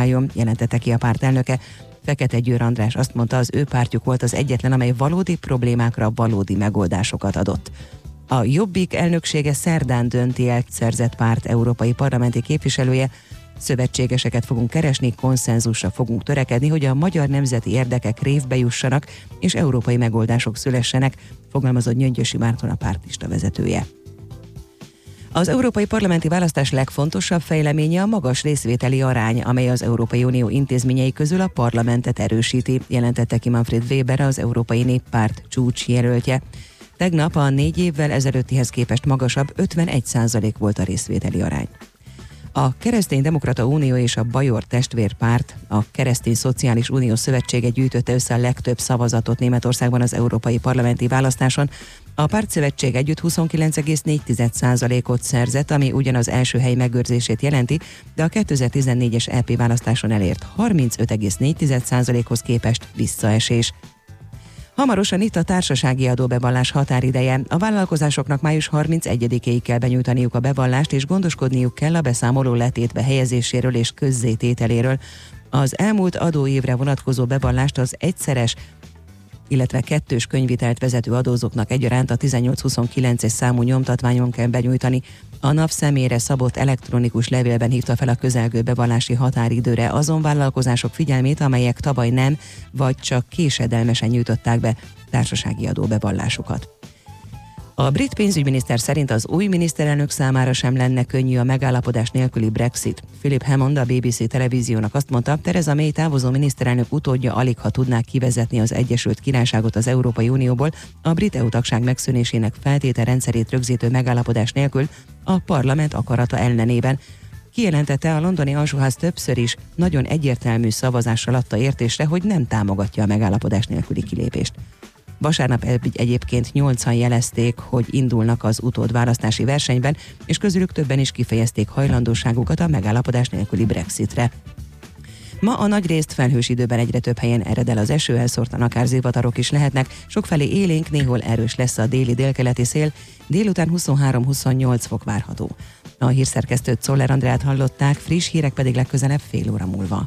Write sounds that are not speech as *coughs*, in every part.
váljon, jelentette ki a párt elnöke. Fekete Győr András azt mondta, az ő pártjuk volt az egyetlen, amely valódi problémákra valódi megoldásokat adott. A Jobbik elnöksége szerdán dönti el szerzett párt európai parlamenti képviselője, szövetségeseket fogunk keresni, konszenzusra fogunk törekedni, hogy a magyar nemzeti érdekek révbe jussanak, és európai megoldások szülessenek, fogalmazott Nyöngyösi Márton a pártista vezetője. Az európai parlamenti választás legfontosabb fejleménye a magas részvételi arány, amely az Európai Unió intézményei közül a parlamentet erősíti, jelentette ki Manfred Weber, az Európai Néppárt csúcs jelöltje. Tegnap a négy évvel ezelőttihez képest magasabb 51% volt a részvételi arány. A Keresztény Demokrata Unió és a Bajor Testvérpárt, a Keresztény Szociális Unió Szövetsége gyűjtötte össze a legtöbb szavazatot Németországban az európai parlamenti választáson. A pártszövetség együtt 29,4%-ot szerzett, ami ugyanaz első hely megőrzését jelenti, de a 2014-es EP választáson elért 35,4%-hoz képest visszaesés. Hamarosan itt a társasági adóbevallás határideje. A vállalkozásoknak május 31-éig kell benyújtaniuk a bevallást, és gondoskodniuk kell a beszámoló letétbe helyezéséről és közzétételéről. Az elmúlt adóévre vonatkozó bevallást az egyszeres illetve kettős könyvitelt vezető adózóknak egyaránt a 1829-es számú nyomtatványon kell benyújtani. A NAV személyre szabott elektronikus levélben hívta fel a közelgő bevallási határidőre azon vállalkozások figyelmét, amelyek tavaly nem, vagy csak késedelmesen nyújtották be társasági adóbevallásukat. A brit pénzügyminiszter szerint az új miniszterelnök számára sem lenne könnyű a megállapodás nélküli Brexit. Philip Hammond a BBC televíziónak azt mondta, Tereza May távozó miniszterelnök utódja alig ha tudnák kivezetni az Egyesült Királyságot az Európai Unióból, a brit EU tagság megszűnésének feltétel rendszerét rögzítő megállapodás nélkül a parlament akarata ellenében. Kijelentette a londoni alsóház többször is nagyon egyértelmű szavazással adta értésre, hogy nem támogatja a megállapodás nélküli kilépést. Vasárnap egyébként nyolcan jelezték, hogy indulnak az utódválasztási versenyben, és közülük többen is kifejezték hajlandóságukat a megállapodás nélküli Brexitre. Ma a nagy részt felhős időben egyre több helyen ered el az eső, elszórtan akár zivatarok is lehetnek, sokfelé élénk, néhol erős lesz a déli délkeleti szél, délután 23-28 fok várható. A hírszerkesztőt Szoller Andrát hallották, friss hírek pedig legközelebb fél óra múlva.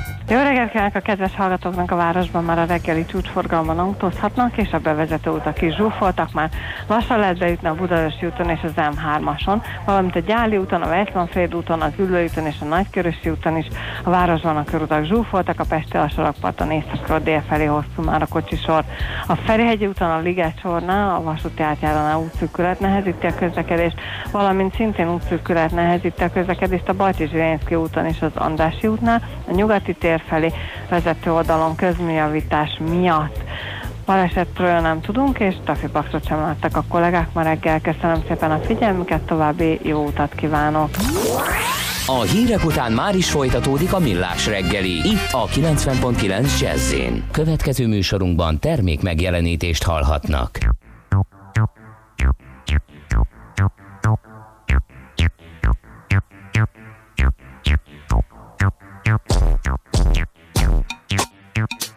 Jó reggelt kívánok a kedves hallgatóknak a városban már a reggeli csúcsforgalman autózhatnak, és a bevezető utak is zsúfoltak már. Lassan lehet bejutni a Budaörsi úton és az M3-ason, valamint a Gyáli úton, a Veszlonféld úton, az Üllő úton és a Nagykörösi úton is. A városban a körutak zsúfoltak, a Pesti alsórakparton északról dél felé hosszú már a kocsisor. A Ferihegyi úton, a Liget sornál, a vasúti átjárónál útszűkület nehezíti a közlekedést, valamint szintén útszűkület nehezíti a közlekedést a Bajcsi úton és az Andrási útnál, a nyugati tér felé vezető oldalon közműjavítás miatt. Balesetről nem tudunk, és tafipaxot sem láttak a kollégák ma reggel. Köszönöm szépen a figyelmüket, további jó utat kívánok! A hírek után már is folytatódik a millás reggeli, itt a 90.9 jazz Következő műsorunkban termék megjelenítést hallhatnak. Thank you.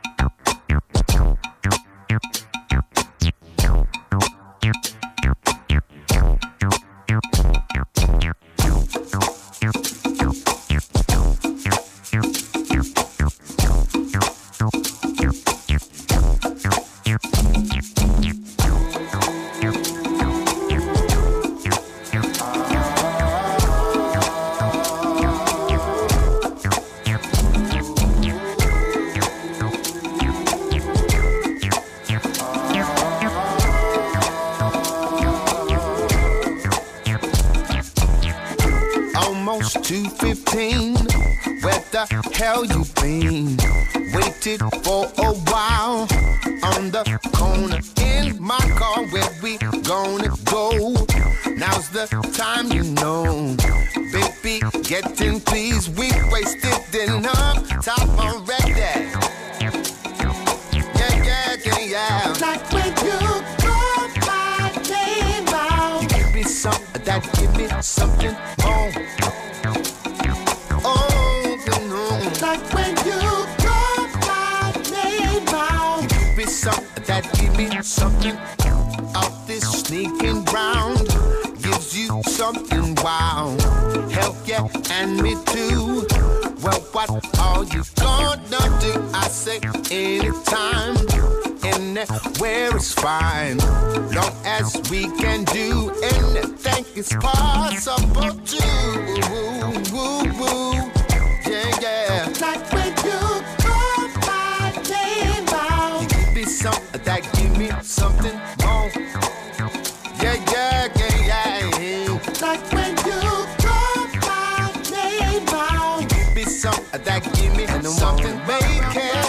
That give me something they can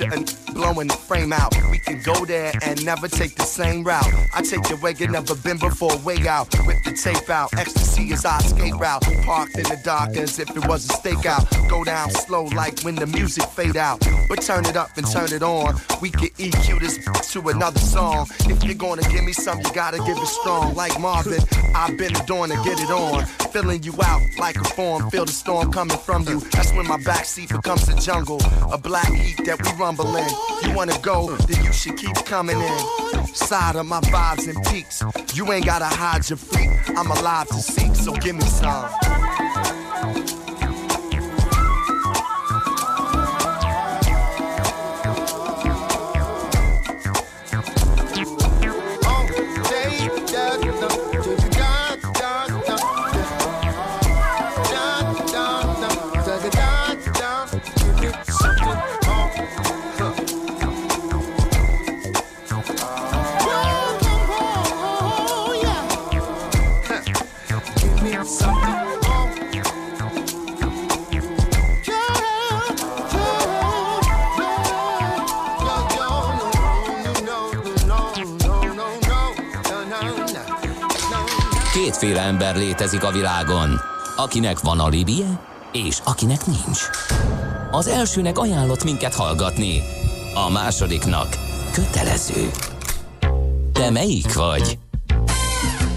and blowing frame out. We can go there and never take the same route. I take your way you never been before, way out. with the tape out, ecstasy is our escape route. Parked in the dark as if it was a stakeout. Go down slow like when the music fade out. But turn it up and turn it on. We can EQ this to another song. If you're gonna give me some, you gotta give it strong. Like Marvin, I've been adorned to get it on. Filling you out like a form. Feel the storm coming from you. That's when my backseat becomes a jungle. A black heat that we rumble in. You wanna go, then you should keep coming in. Side of my vibes and peaks. You ain't gotta hide your freak. I'm alive to seek, so give me some. Kétféle ember létezik a világon, akinek van alibije, és akinek nincs. Az elsőnek ajánlott minket hallgatni, a másodiknak kötelező. Te melyik vagy?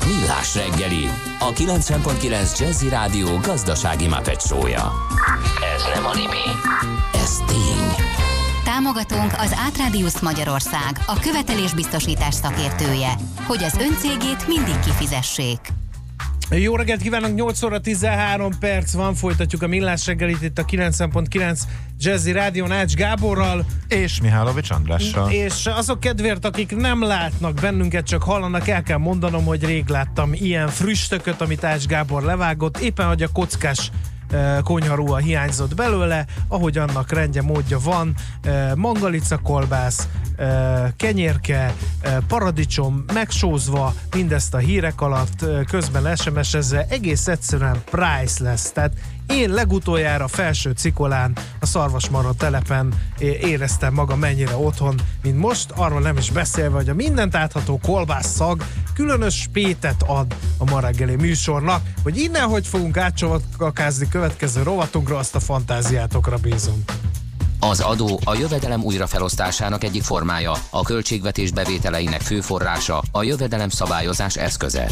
Millás reggeli, a 90.9 Jazzy Rádió gazdasági mapetsója. Ez nem animi, ez tény. Támogatónk az Átrádiusz Magyarország, a követelésbiztosítás szakértője, hogy az öncégét mindig kifizessék. Jó reggelt kívánok, 8 óra 13 perc van, folytatjuk a millás reggelit itt a 90.9 Jazzy Rádió Ács Gáborral. És Mihálovics Andrással. És azok kedvéért, akik nem látnak bennünket, csak hallanak, el kell mondanom, hogy rég láttam ilyen früstököt, amit Ács Gábor levágott, éppen hogy a kockás konyharúa hiányzott belőle, ahogy annak rendje módja van, mangalica kolbász, kenyérke, paradicsom megsózva, mindezt a hírek alatt, közben SMS-ezzel, egész egyszerűen priceless, tehát én legutoljára felső cikolán a Szarvasmarha telepen éreztem magam mennyire otthon, mint most, arról nem is beszélve, hogy a mindent átható kolbász szag különös pétet ad a ma reggeli műsornak, hogy innen hogy fogunk átcsavakázni következő rovatunkra, azt a fantáziátokra bízom. Az adó a jövedelem újrafelosztásának egyik formája, a költségvetés bevételeinek fő forrása, a jövedelem szabályozás eszköze.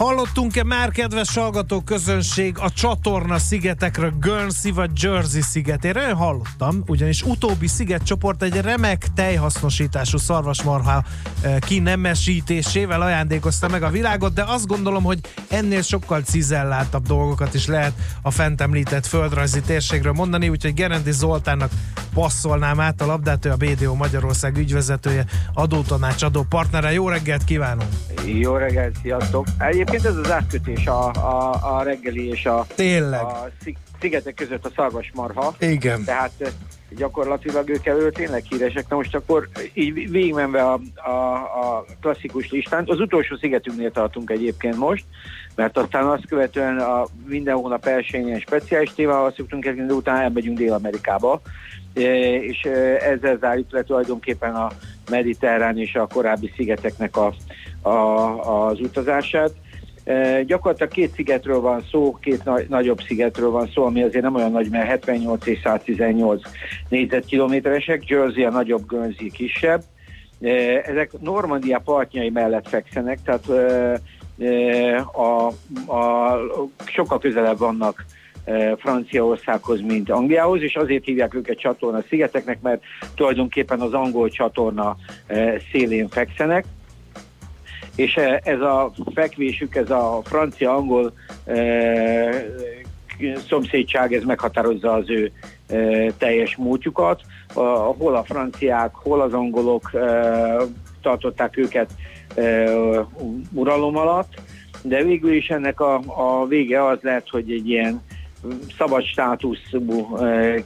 Hallottunk-e már, kedves hallgató közönség, a csatorna szigetekről Guernsey vagy Jersey szigetére? Én hallottam, ugyanis utóbbi szigetcsoport egy remek tejhasznosítású szarvasmarha eh, kinemesítésével ajándékozta meg a világot, de azt gondolom, hogy ennél sokkal cizelláltabb dolgokat is lehet a fent említett földrajzi térségről mondani, úgyhogy Gerendi Zoltánnak passzolnám át a labdát, ő a BDO Magyarország ügyvezetője, adótanácsadó partnere. Jó reggelt kívánunk! Jó reggelt, sziasztok! Egyébként ez az átkötés a, a, a reggeli és a, Tényleg. a szigetek között a szarvasmarha. Igen. Tehát eh, gyakorlatilag ők elő tényleg híresek. Na most akkor így végigmenve a, a, a klasszikus listán, az utolsó szigetünknél tartunk egyébként most, mert aztán azt követően a minden hónap elsőjén ilyen speciális témával szoktunk kezdeni, de utána elmegyünk Dél-Amerikába, e, és e, ezzel zárjuk le tulajdonképpen a mediterrán és a korábbi szigeteknek a, a, az utazását. Gyakorlatilag két szigetről van szó, két na- nagyobb szigetről van szó, ami azért nem olyan nagy, mert 78 és 118 négyzetkilométeresek, Jersey a nagyobb, Guernsey kisebb. Ezek Normandia partjai mellett fekszenek, tehát a, a, sokkal közelebb vannak Franciaországhoz, mint Angliához, és azért hívják őket csatorna szigeteknek, mert tulajdonképpen az angol csatorna szélén fekszenek, és ez a fekvésük, ez a francia-angol szomszédság, ez meghatározza az ő teljes múltjukat, hol a franciák, hol az angolok tartották őket uralom alatt, de végül is ennek a, a vége az lehet, hogy egy ilyen szabad státuszú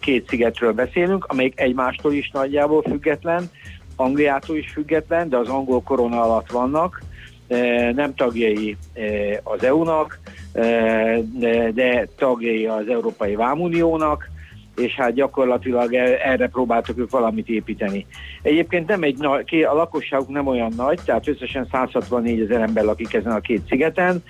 két szigetről beszélünk, amelyik egymástól is nagyjából független, Angliától is független, de az angol korona alatt vannak, nem tagjai az EU-nak, de tagjai az Európai Vámuniónak, és hát gyakorlatilag erre próbáltak ők valamit építeni. Egyébként nem egy nagy, a lakosságuk nem olyan nagy, tehát összesen 164 ezer ember lakik ezen a két szigeten,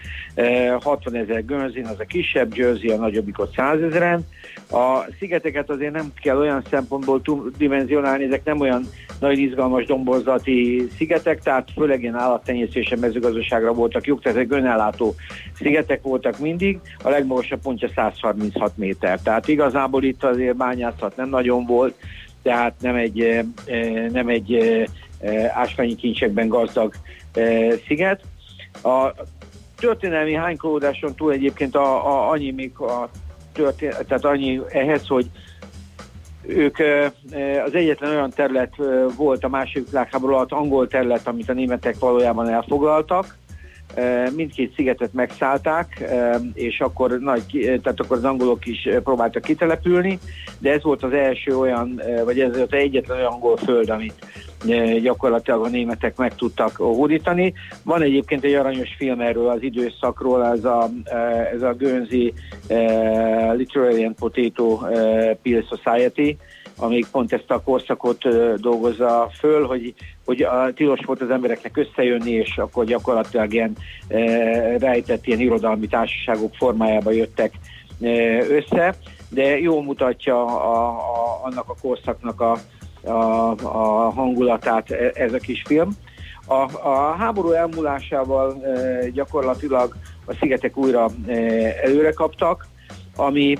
60 ezer Guernsey, az a kisebb, Jersey a nagyobbikot 100 ezeren. A szigeteket azért nem kell olyan szempontból dimenzionálni, ezek nem olyan nagyon izgalmas domborzati szigetek, tehát főleg ilyen állattenyésztése mezőgazdaságra voltak jók, tehát egy önellátó szigetek voltak mindig, a legmagasabb pontja 136 méter. Tehát igazából itt azért bányászat nem nagyon volt, tehát nem egy, nem egy ásványi kincsekben gazdag sziget. A történelmi hánykolódáson túl egyébként a, a, annyi még a történet, tehát annyi ehhez, hogy ők az egyetlen olyan terület volt a második világháború alatt, angol terület, amit a németek valójában elfoglaltak, mindkét szigetet megszállták, és akkor, nagy, tehát akkor az angolok is próbáltak kitelepülni, de ez volt az első olyan, vagy ez volt az egyetlen olyan angol föld, amit gyakorlatilag a németek meg tudtak hódítani. Van egyébként egy aranyos film erről az időszakról, ez a, ez a Guernsey uh, Literary and Potato Peel Society, amíg pont ezt a korszakot dolgozza föl, hogy, hogy a, tilos volt az embereknek összejönni, és akkor gyakorlatilag ilyen uh, rejtett ilyen irodalmi társaságok formájába jöttek uh, össze, de jól mutatja a, a, annak a korszaknak a, a, a hangulatát e, ez a kis film. A, a háború elmúlásával e, gyakorlatilag a szigetek újra e, előre kaptak, ami,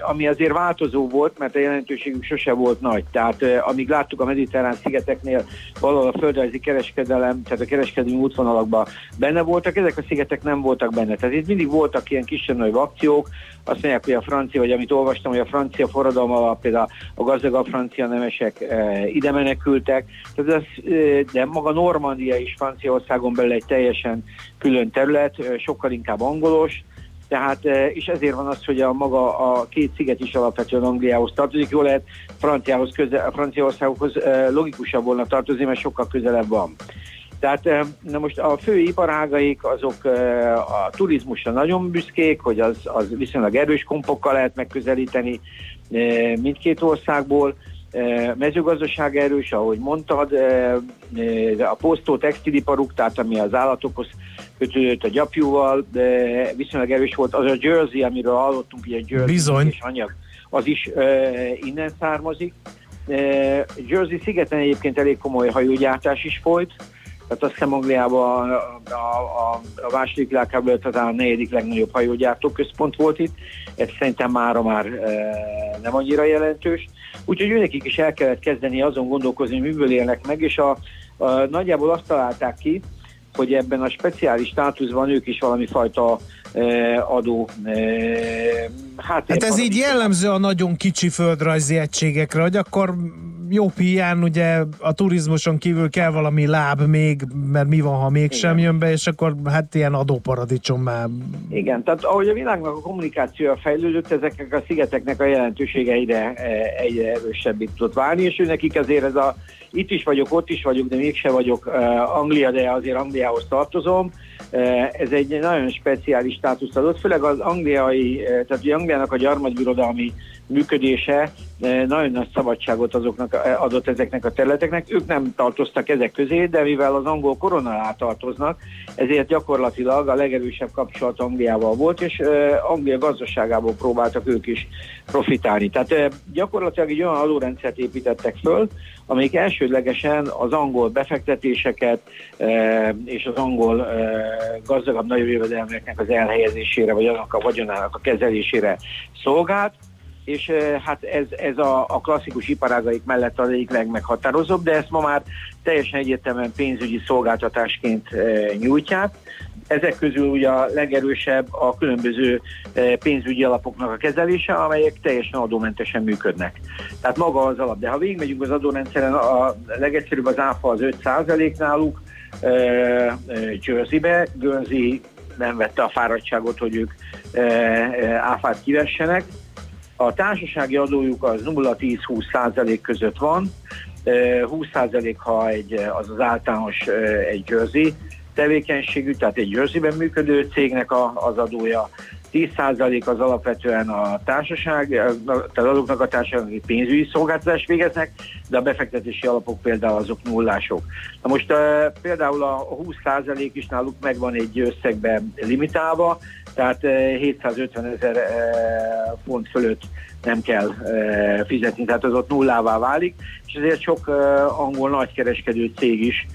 ami azért változó volt, mert a jelentőségük sose volt nagy. Tehát amíg láttuk a mediterrán szigeteknél valahol a földrajzi kereskedelem, tehát a kereskedelmi útvonalakban benne voltak, ezek a szigetek nem voltak benne. Tehát itt mindig voltak ilyen kisebb akciók, azt mondják, hogy a francia, vagy amit olvastam, hogy a francia forradalom alatt például a gazdagabb francia nemesek e, ide menekültek, tehát az, e, de maga Normandia is Franciaországon belül egy teljesen külön terület, sokkal inkább angolos, tehát, és ezért van az, hogy a maga a két sziget is alapvetően Angliához tartozik. Jól lehet Franciához közel, Franciaországokhoz logikusabb volna tartozni, mert sokkal közelebb van. Tehát na most a fő iparágaik azok a turizmusra nagyon büszkék, hogy az, az viszonylag erős kompokkal lehet megközelíteni mindkét országból. Mezőgazdaság erős, ahogy mondtad, a posztó textiliparuk, tehát ami az állatokhoz kötődött a gyapjúval, de viszonylag erős volt. Az a Jersey, amiről hallottunk, a Jersey Bizony. és anyag, az is innen származik. Jersey szigeten egyébként elég komoly hajógyártás is folyt, Tehát azt hiszem Angliában a, a, a, a második világháború talán a negyedik legnagyobb hajógyártó központ volt itt, ez szerintem mára már e, nem annyira jelentős. Úgyhogy őnekik is el kellett kezdeni azon gondolkozni, hogy miből élnek meg, és a, a, nagyjából azt találták ki, hogy ebben a speciális státuszban ők is valami fajta adó. Hát, hát ez így jellemző a nagyon kicsi földrajzi egységekre, hogy akkor jó hiány ugye a turizmuson kívül kell valami láb még, mert mi van, ha mégsem jön be, és akkor hát ilyen adóparadicsom már. Igen, tehát ahogy a világnak a kommunikációja fejlődött, ezeknek a szigeteknek a jelentősége egyre, egyre erősebbé tudott válni, és ő nekik azért ez a itt is vagyok, ott is vagyok, de mégse vagyok uh, Anglia, de azért Angliához tartozom. Uh, ez egy nagyon speciális státuszt adott, főleg az angliai, uh, tehát ugye Angliának a gyarmatbirodalmi működése nagyon nagy szabadságot azoknak adott ezeknek a területeknek. Ők nem tartoztak ezek közé, de mivel az angol korona alá tartoznak, ezért gyakorlatilag a legerősebb kapcsolat Angliával volt, és Anglia gazdaságából próbáltak ők is profitálni. Tehát gyakorlatilag egy olyan adórendszert építettek föl, amelyik elsődlegesen az angol befektetéseket és az angol gazdagabb nagyobb jövedelmeknek az elhelyezésére, vagy annak a vagyonának a kezelésére szolgált, és hát ez, ez a, a klasszikus iparágaik mellett az egyik legmeghatározóbb, de ezt ma már teljesen egyértelműen pénzügyi szolgáltatásként nyújtják. Ezek közül ugye a legerősebb a különböző pénzügyi alapoknak a kezelése, amelyek teljesen adómentesen működnek. Tehát maga az alap. De ha végigmegyünk az adórendszeren, a legegyszerűbb az áfa az 5% náluk, Jerseybe. Guernsey nem vette a fáradtságot, hogy ők áfát kivessenek. A társasági adójuk az 0-10-20 százalék között van, 20 százalék, ha egy, az az általános egy Jersey tevékenységű, tehát egy Jerseyben működő cégnek a, az adója, 10% az alapvetően a társaság, tehát azoknak a társaság, akik pénzügyi szolgáltatást végeznek, de a befektetési alapok például azok nullások. Na most például a 20% is náluk megvan egy összegben limitálva, tehát 750 ezer font fölött nem kell fizetni, tehát az ott nullává válik, és ezért sok angol nagykereskedő cég is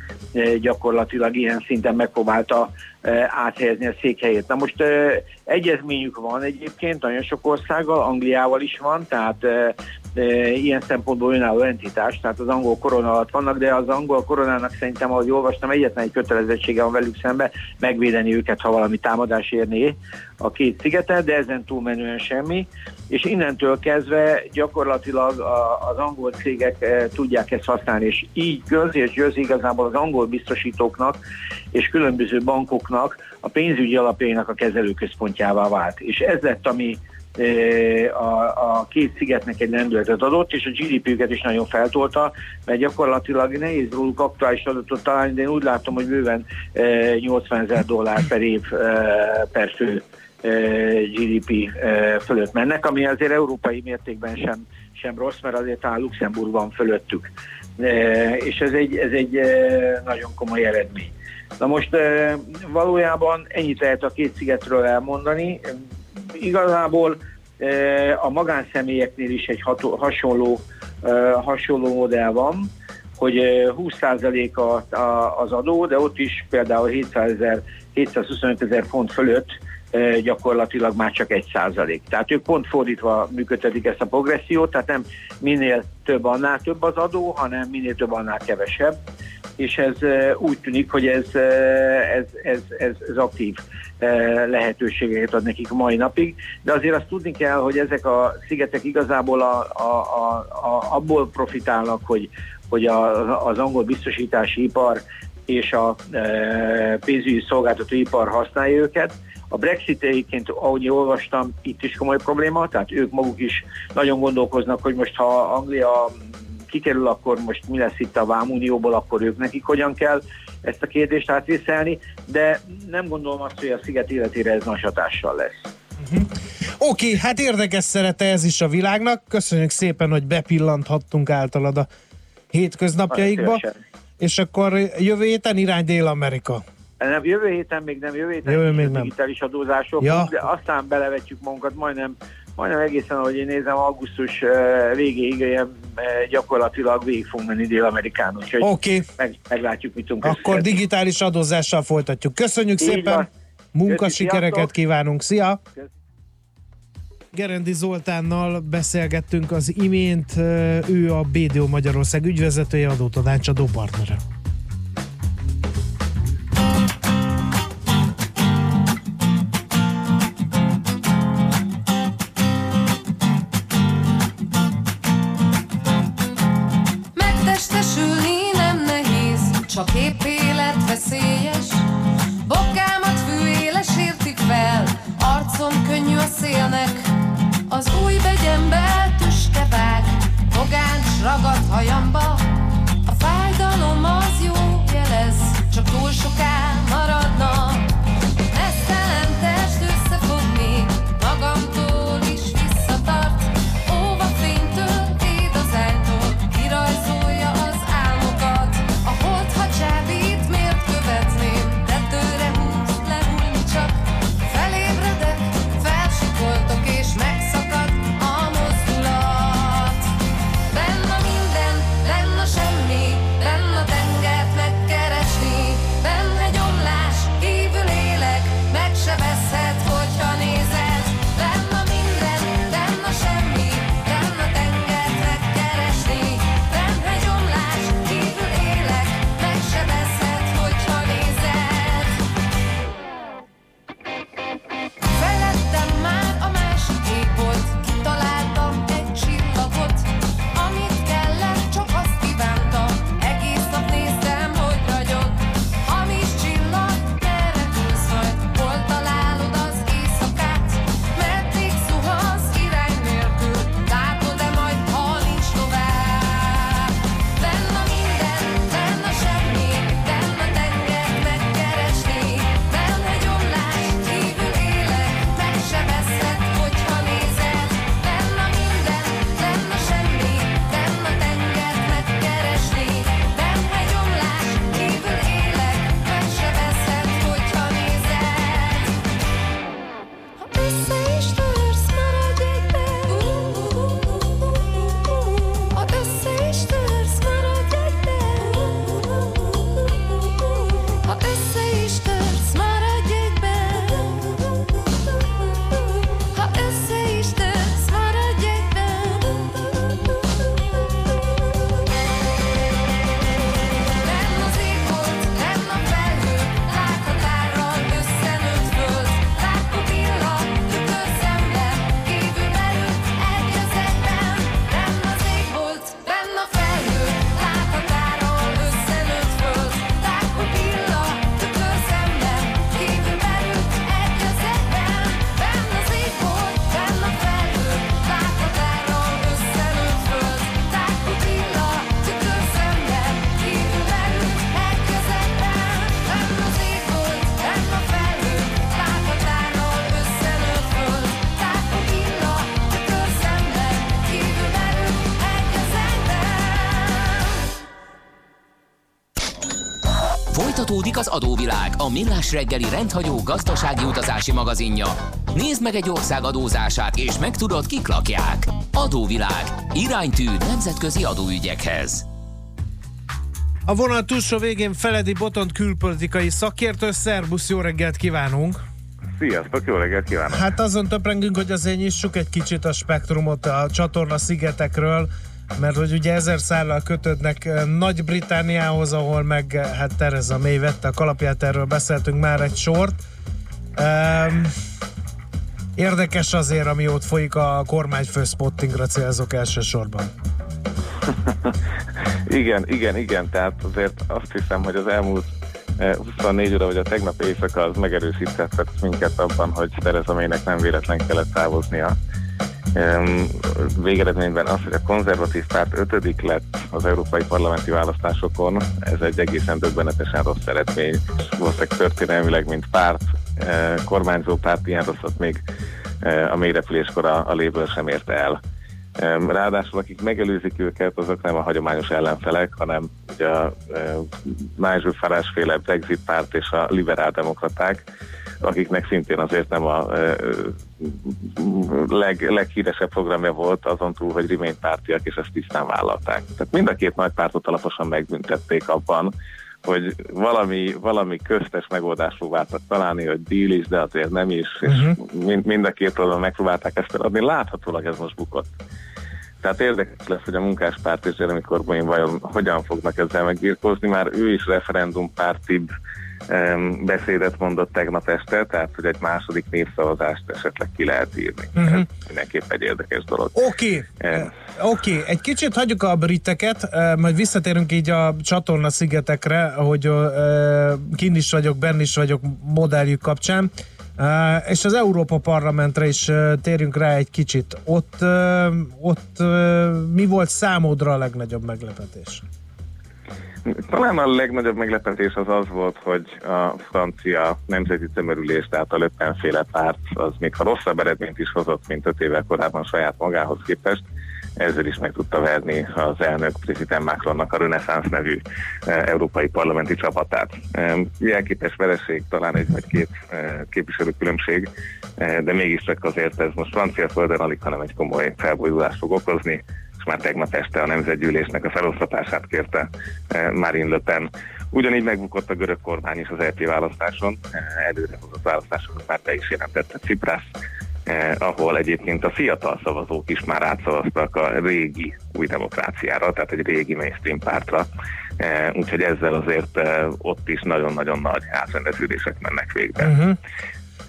gyakorlatilag ilyen szinten megpróbálta áthelyezni a székhelyét. Na most egyezményük van egyébként nagyon sok országgal, Angliával is van, tehát ilyen szempontból önálló entitás, tehát az angol korona alatt vannak, de az angol koronának szerintem, ahogy olvastam, egyetlen egy kötelezettsége van velük szembe megvédeni őket, ha valami támadás érné a két szigetet, de ezen túlmenően semmi, és innentől kezdve gyakorlatilag az angol cégek tudják ezt használni, és így Gönzi és Győzi igazából az angol biztosítóknak és különböző bankoknak a pénzügyi alapjainak a kezelőközpontjává vált. És ez lett, ami a, a két szigetnek egy lendületet adott, és a GDP-üket is nagyon feltolta, mert gyakorlatilag nehéz róluk aktuális adatot találni, de én úgy látom, hogy bőven 80 ezer dollár per év per fő GDP fölött mennek, ami azért európai mértékben sem, sem rossz, mert azért talán Luxemburg van fölöttük. És ez egy, ez egy nagyon komoly eredmény. Na most valójában ennyit lehet a két szigetről elmondani igazából a magánszemélyeknél is egy ható, hasonló, hasonló modell van, hogy 20% a, a, az adó, de ott is például 700 ezer, 725 ezer font fölött gyakorlatilag már csak egy százalék. Tehát ők pont fordítva működtetik ezt a progressziót, tehát nem minél több annál több az adó, hanem minél több annál kevesebb és ez úgy tűnik, hogy ez, ez, ez, ez, ez aktív lehetőségeket ad nekik mai napig, de azért azt tudni kell, hogy ezek a szigetek igazából a, a, a, a, abból profitálnak, hogy, hogy a, az angol biztosítási ipar és a e, pénzügyi szolgáltató ipar használja őket. A Brexit egyébként, ahogy olvastam, itt is komoly probléma, tehát ők maguk is nagyon gondolkoznak, hogy most ha Anglia kikerül, akkor most mi lesz itt a Vámunióból, akkor ők nekik hogyan kell ezt a kérdést átvészelni, de nem gondolom azt, hogy a sziget életére ez nagy hatással lesz. Uh-huh. Oké, okay, hát érdekes szerete ez is a világnak. Köszönjük szépen, hogy bepillanthattunk általad a hétköznapjaikba. És akkor jövő héten irány Dél-Amerika. Nem, jövő héten még nem, jövő héten jövő még nem. digitális adózások, ja. de aztán belevetjük magunkat majdnem majdnem egészen, ahogy én nézem, augusztus eh, végéig ilyen eh, gyakorlatilag végig fog menni Dél-Amerikán, úgyhogy okay. meg, meglátjuk, mit tudunk akkor összeszedni. digitális adózással folytatjuk. Köszönjük Így szépen, van. munkasikereket Köszi, kívánunk. Szia! Kösz. Gerendi Zoltánnal beszélgettünk az imént, ő a BDO Magyarország ügyvezetője, adótanácsadó partnere. Adóvilág, a millás reggeli rendhagyó gazdasági utazási magazinja. Nézd meg egy ország adózását, és megtudod, kik lakják. Adóvilág. Iránytű nemzetközi adóügyekhez. A vonal túlsó végén Feledi Botont külpolitikai szakértő, szerbusz, jó reggelt kívánunk! Sziasztok, jó reggelt kívánok! Hát azon töprengünk, hogy azért nyissuk egy kicsit a spektrumot a csatorna szigetekről, mert hogy ugye ezer szállal kötődnek eh, Nagy-Britániához, ahol meg eh, hát Tereza May vette a kalapját, erről beszéltünk már egy sort. Um, érdekes azért, ami ott folyik a kormányfő spottingra célzok elsősorban. *laughs* Igen, igen, igen, tehát azért azt hiszem, hogy az elmúlt eh, 24 óra, vagy a tegnap éjszaka az megerősített minket abban, hogy Tereza Maynek nem véletlen kellett távoznia. Végeredményben az, hogy a konzervatív párt ötödik lett az európai parlamenti választásokon, ez egy egészen döbbenetesen rossz eredmény. Valószínűleg történelmileg, mint párt, eh, kormányzó párt ilyen rosszat még eh, a mélyrepüléskor a, a Labour sem érte el. Ráadásul akik megelőzik őket, azok nem a hagyományos ellenfelek, hanem ugye a Nigel Farage féle Brexit párt és a liberál demokraták, akiknek szintén azért nem a leg, leghíresebb programja volt, azon túl, hogy Remain pártiak, és ezt tisztán vállalták. Tehát mind a két nagy pártot alaposan megbüntették abban, hogy valami, valami köztes megoldást próbáltak találni, hogy deal is, de azért nem is, uh-huh. és mind, mind a két oldalon megpróbálták ezt adni. Láthatólag ez most bukott. Tehát érdekes lesz, hogy a munkáspárt és Jeremy Corbyn vajon hogyan fognak ezzel megbirkózni. Már ő is referendumpártibb um, beszédet mondott tegnap este, tehát hogy egy második népszavazást esetleg ki lehet írni. Uh-huh. Ez mindenképp egy érdekes dolog. Oké, okay. Oké, okay. egy kicsit hagyjuk a briteket, majd visszatérünk így a csatorna szigetekre, hogy kint is vagyok, benn is vagyok modelljük kapcsán. Uh, és az Európa Parlamentre is uh, térjünk rá egy kicsit. Ott, uh, ott mi volt számodra a legnagyobb meglepetés? Talán a legnagyobb meglepetés az az volt, hogy a francia nemzeti tömörülés, tehát a löppenféle párt, az még ha rosszabb eredményt is hozott, mint öt évvel korábban saját magához képest, ezzel is meg tudta verni az elnök President Macronnak a Renaissance nevű e, európai parlamenti csapatát. E, jelképes vereség, talán egy vagy két e, képviselő különbség, de mégiscsak azért ez most francia földön alig, hanem egy komoly felbolyulást fog okozni, és már tegnap este a nemzetgyűlésnek a felosztatását kérte Marine Le Pen. Ugyanígy megbukott a görög kormány is az EP választáson, előrehozott választásokat már be is jelentette Ciprász, eh, ahol egyébként a fiatal szavazók is már átszavaztak a régi új demokráciára, tehát egy régi mainstream pártra, eh, úgyhogy ezzel azért eh, ott is nagyon-nagyon nagy átrendeződések mennek végbe. Uh-huh.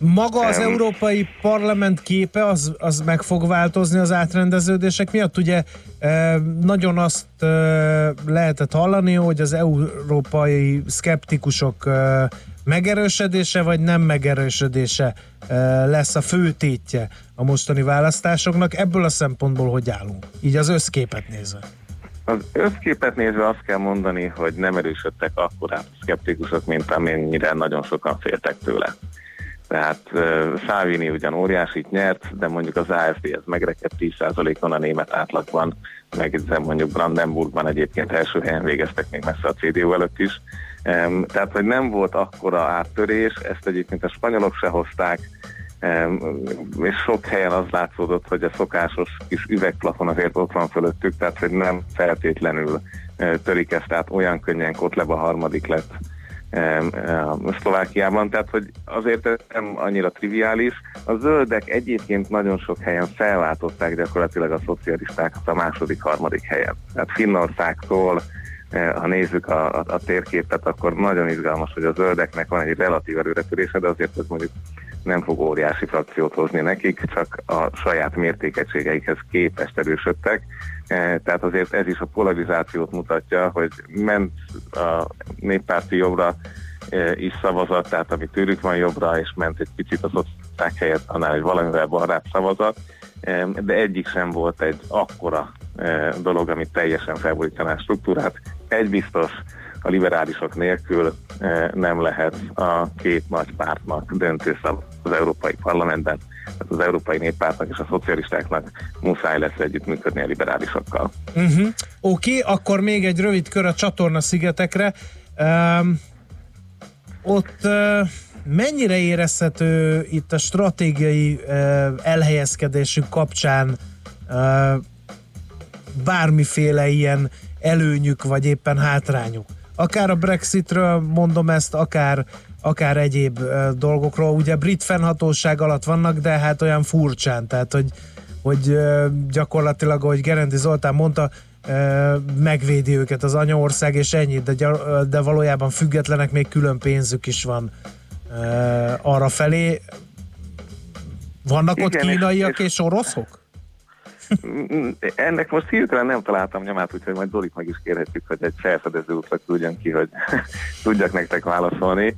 Maga az um, Európai Parlament képe az, az meg fog változni az átrendeződések miatt? Ugye e, nagyon azt e, lehetett hallani, hogy az európai szkeptikusok e, megerősödése vagy nem megerősödése lesz a fő tétje a mostani választásoknak. Ebből a szempontból hogy állunk? Így az összképet nézve. Az összképet nézve azt kell mondani, hogy nem erősödtek akkorát a szkeptikusok, mint amennyire nagyon sokan féltek tőle. Tehát Szávini ugyan óriásit nyert, de mondjuk az AFD ez megrekedt 10%-on a német átlagban, meg mondjuk Brandenburgban egyébként első helyen végeztek még messze a CDU előtt is. Tehát, hogy nem volt akkora áttörés, ezt egyébként a spanyolok se hozták, és sok helyen az látszódott, hogy a szokásos kis üvegplafon azért ott van fölöttük, tehát hogy nem feltétlenül törik ezt, tehát olyan könnyen Kotleb harmadik lett Szlovákiában, tehát hogy azért ez nem annyira triviális. A zöldek egyébként nagyon sok helyen felváltották gyakorlatilag a szocialistákat a második, harmadik helyen. Tehát Finnországtól Eh, ha nézzük a, a, a térképet, akkor nagyon izgalmas, hogy a zöldeknek van egy relatív erőretörése, de azért ez mondjuk nem fog óriási frakciót hozni nekik, csak a saját mértékegységeikhez képest erősödtek. Eh, tehát azért ez is a polarizációt mutatja, hogy ment a néppárti jobbra eh, is szavazat, tehát ami tőlük van jobbra, és ment egy picit az oszták helyett annál egy valamivel balrább szavazat, de egyik sem volt egy akkora dolog, ami teljesen felborítaná a struktúrát. Egy biztos, a liberálisok nélkül nem lehet a két nagy pártnak döntő az Európai Parlamentben. Tehát az Európai Néppártnak és a szocialistáknak muszáj lesz együttműködni a liberálisokkal. Uh-huh. Oké, okay, akkor még egy rövid kör a csatorna szigetekre. Um, ott uh, mennyire érezhető itt a stratégiai uh, elhelyezkedésük kapcsán uh, bármiféle ilyen előnyük, vagy éppen hátrányuk. Akár a Brexitről mondom ezt, akár, akár egyéb dolgokról. Ugye brit fennhatóság alatt vannak, de hát olyan furcsán, tehát hogy, hogy gyakorlatilag, ahogy Gerendi Zoltán mondta, megvédi őket az anyaország, és ennyi, de, de valójában függetlenek még külön pénzük is van arra felé. Vannak Igen, ott kínaiak és, és oroszok? Ennek most hirtelen nem találtam nyomát, úgyhogy majd Dolit meg is kérhetjük, hogy egy felfedező útra küldjön ki, hogy *laughs* tudjak nektek válaszolni.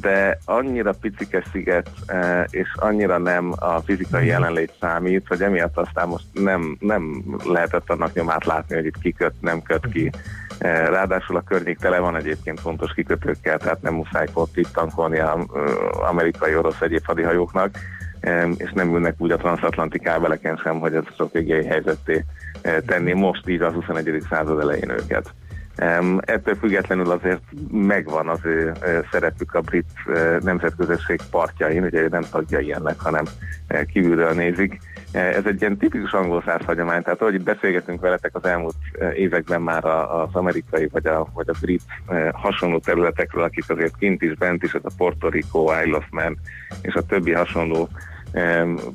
De annyira picike sziget, e, és annyira nem a fizikai mhm. jelenlét számít, hogy emiatt aztán most nem, nem lehetett annak nyomát látni, hogy itt kiköt, nem köt ki. E, ráadásul a környék tele van egyébként fontos kikötőkkel, tehát nem muszáj itt tankolni az amerikai, orosz egyéb hadihajóknak és nem ülnek úgy a transatlanti kábeleken sem, hogy ez stratégiai helyzetté eh, tenni most így az 21. század elején őket. Ettől függetlenül azért megvan az ő szerepük a brit nemzetközösség partjain, ugye nem tagjai ennek, hanem kívülről nézik. Ez egy ilyen tipikus angol száz hagyomány, tehát ahogy beszélgetünk veletek az elmúlt években már az amerikai vagy a, vagy a brit hasonló területekről, akik azért kint is, bent is, ez a Puerto Rico, Isle of Man és a többi hasonló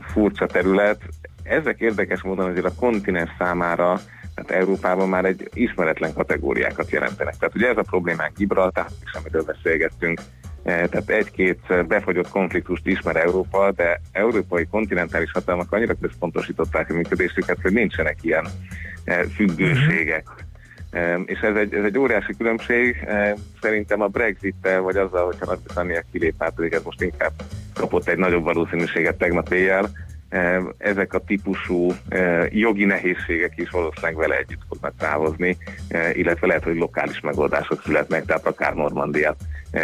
furcsa terület. Ezek érdekes módon azért a kontinens számára tehát Európában már egy ismeretlen kategóriákat jelentenek. Tehát ugye ez a problémánk Gibraltár, és amiről beszélgettünk, Eh, tehát egy-két befagyott konfliktust ismer Európa, de európai kontinentális hatalmak annyira központosították a működésüket, hogy nincsenek ilyen eh, függőségek. Eh, És ez egy, ez egy óriási különbség. Eh, Szerintem a Brexit-tel, vagy azzal, hogyha Nagy-Britannia kilép, hát pedig ez most inkább kapott egy nagyobb valószínűséget tegnap éjjel, ezek a típusú eh, jogi nehézségek is valószínűleg vele együtt fognak távozni, eh, illetve lehet, hogy lokális megoldások születnek, tehát akár Normandiát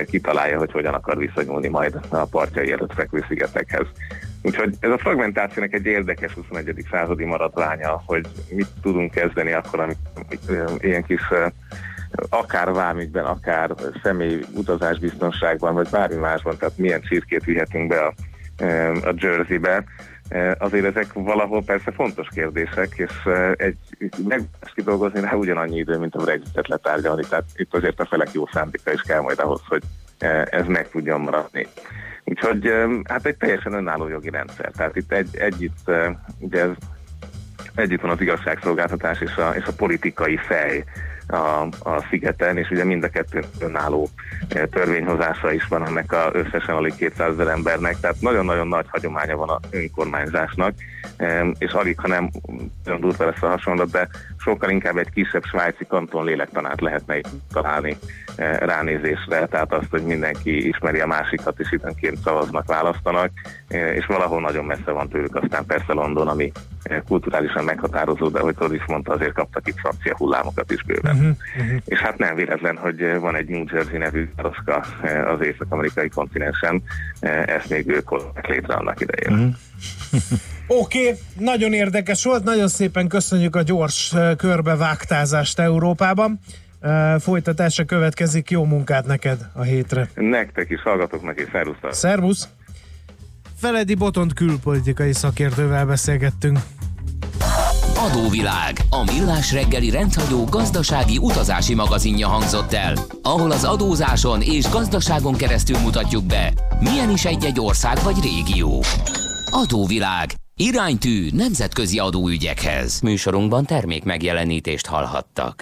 kitalálja, hogy hogyan akar visszanyúlni majd a partjai előtt fekvő szigetekhez. Úgyhogy ez a fragmentációnak egy érdekes 21. századi maradványa, hogy mit tudunk kezdeni akkor, amikor ilyen kis akár vámügyben, akár személy utazásbiztonságban, vagy bármi másban, tehát milyen csirkét vihetünk be a, a Jerseybe. Azért ezek valahol persze fontos kérdések, és egy megoldást kidolgozni rá ugyanannyi idő, mint a Brexitet letárgyalni, tehát itt azért a felek jó szándéka is kell majd ahhoz, hogy ez meg tudjon maradni. Úgyhogy hát egy teljesen önálló jogi rendszer. Tehát itt egy, együtt, ugye ez együtt van az igazságszolgáltatás és a, és a politikai fej a, a szigeten, és ugye mind a kettő önálló eh, törvényhozása is van ennek a összesen alig 200 ezer embernek, tehát nagyon-nagyon nagy hagyománya van a önkormányzásnak, és alig, ha nem nagyon durva lesz a hasonlat, de sokkal inkább egy kisebb svájci kanton lélektanát lehetne itt találni eh, ránézésre, tehát azt, hogy mindenki ismeri a másikat, és időnként szavaznak, választanak, eh, és valahol nagyon messze van tőlük, aztán persze London, ami eh, kulturálisan meghatározó, de hogy Todd is mondta, azért kaptak itt francia hullámokat is bőven. Uh-huh, uh-huh. És hát nem véletlen, hogy van egy New Jersey nevű városka az észak-amerikai kontinensen, ezt még ők hozták létre annak idején. Mhm. *laughs* Oké, okay, nagyon érdekes volt, nagyon szépen köszönjük a gyors körbevágtázást Európában. Folytatása következik, jó munkát neked a hétre. Nektek is hallgatok és szervusztok! Szervusz! Feledi Botont külpolitikai szakértővel beszélgettünk. Adóvilág, a millás reggeli rendhagyó gazdasági utazási magazinja hangzott el, ahol az adózáson és gazdaságon keresztül mutatjuk be, milyen is egy-egy ország vagy régió. Adóvilág, iránytű nemzetközi adóügyekhez. Műsorunkban termék megjelenítést hallhattak.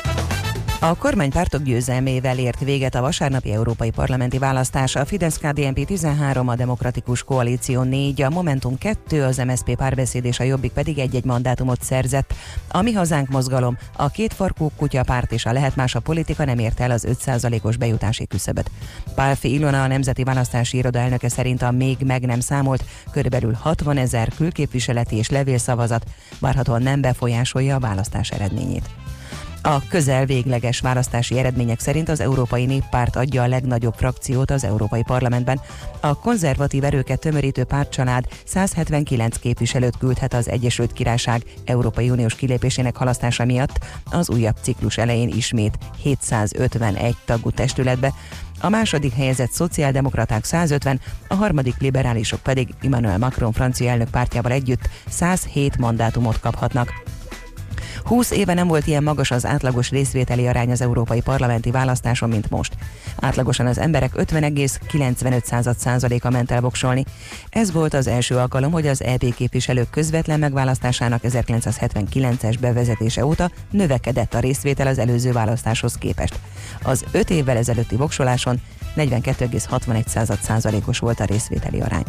A kormánypártok győzelmével ért véget a vasárnapi európai parlamenti választás. A Fidesz-KDNP 13, a Demokratikus Koalíció 4, a Momentum 2, az MSZP párbeszéd és a Jobbik pedig egy-egy mandátumot szerzett. A Mi Hazánk mozgalom, a két farkú kutyapárt és a Lehet Más a politika nem ért el az 5%-os bejutási küszöböt. Pálfi Ilona, a Nemzeti Választási Iroda elnöke szerint a még meg nem számolt körülbelül 60 ezer külképviseleti és levélszavazat várhatóan nem befolyásolja a választás eredményét. A közel végleges választási eredmények szerint az Európai Néppárt adja a legnagyobb frakciót az Európai Parlamentben. A konzervatív erőket tömörítő pártcsalád 179 képviselőt küldhet az Egyesült Királyság Európai Uniós kilépésének halasztása miatt az újabb ciklus elején ismét 751 tagú testületbe, a második helyezett szociáldemokraták 150, a harmadik liberálisok pedig Emmanuel Macron francia elnök pártjával együtt 107 mandátumot kaphatnak. 20 éve nem volt ilyen magas az átlagos részvételi arány az európai parlamenti választáson, mint most. Átlagosan az emberek 50,95%-a ment el voksolni. Ez volt az első alkalom, hogy az EP képviselők közvetlen megválasztásának 1979-es bevezetése óta növekedett a részvétel az előző választáshoz képest. Az 5 évvel ezelőtti voksoláson 42,61%-os volt a részvételi arány.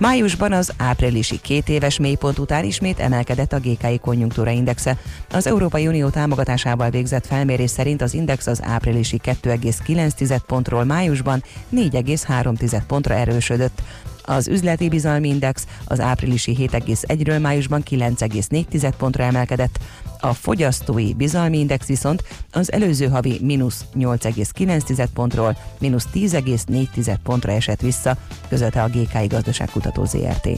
Májusban az áprilisi két éves mélypont után ismét emelkedett a GKI konjunktúra indexe. Az Európai Unió támogatásával végzett felmérés szerint az index az áprilisi 2,9 pontról májusban 4,3 pontra erősödött. Az üzleti bizalmi index az áprilisi 7,1-ről májusban 9,4 pontra emelkedett, a fogyasztói bizalmi index viszont az előző havi mínusz 8,9 pontról mínusz 10,4 pontra esett vissza, közölte a GKI Gazdaságkutató ZRT.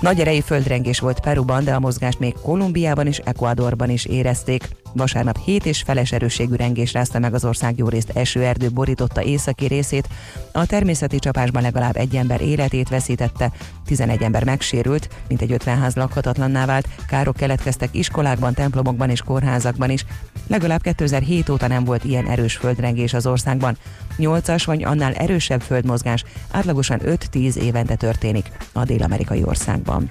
Nagy erejű földrengés volt Peruban, de a mozgást még Kolumbiában és Ecuadorban is érezték. Vasárnap 7 és feles erősségű rengés rázta meg az ország jó részt esőerdő borította északi részét. A természeti csapásban legalább egy ember életét veszítette, 11 ember megsérült, mint egy 50 ház lakhatatlanná vált, károk keletkeztek iskolákban, templomokban és kórházakban is. Legalább 2007 óta nem volt ilyen erős földrengés az országban. 8-as vagy annál erősebb földmozgás átlagosan 5-10 évente történik a dél-amerikai országban.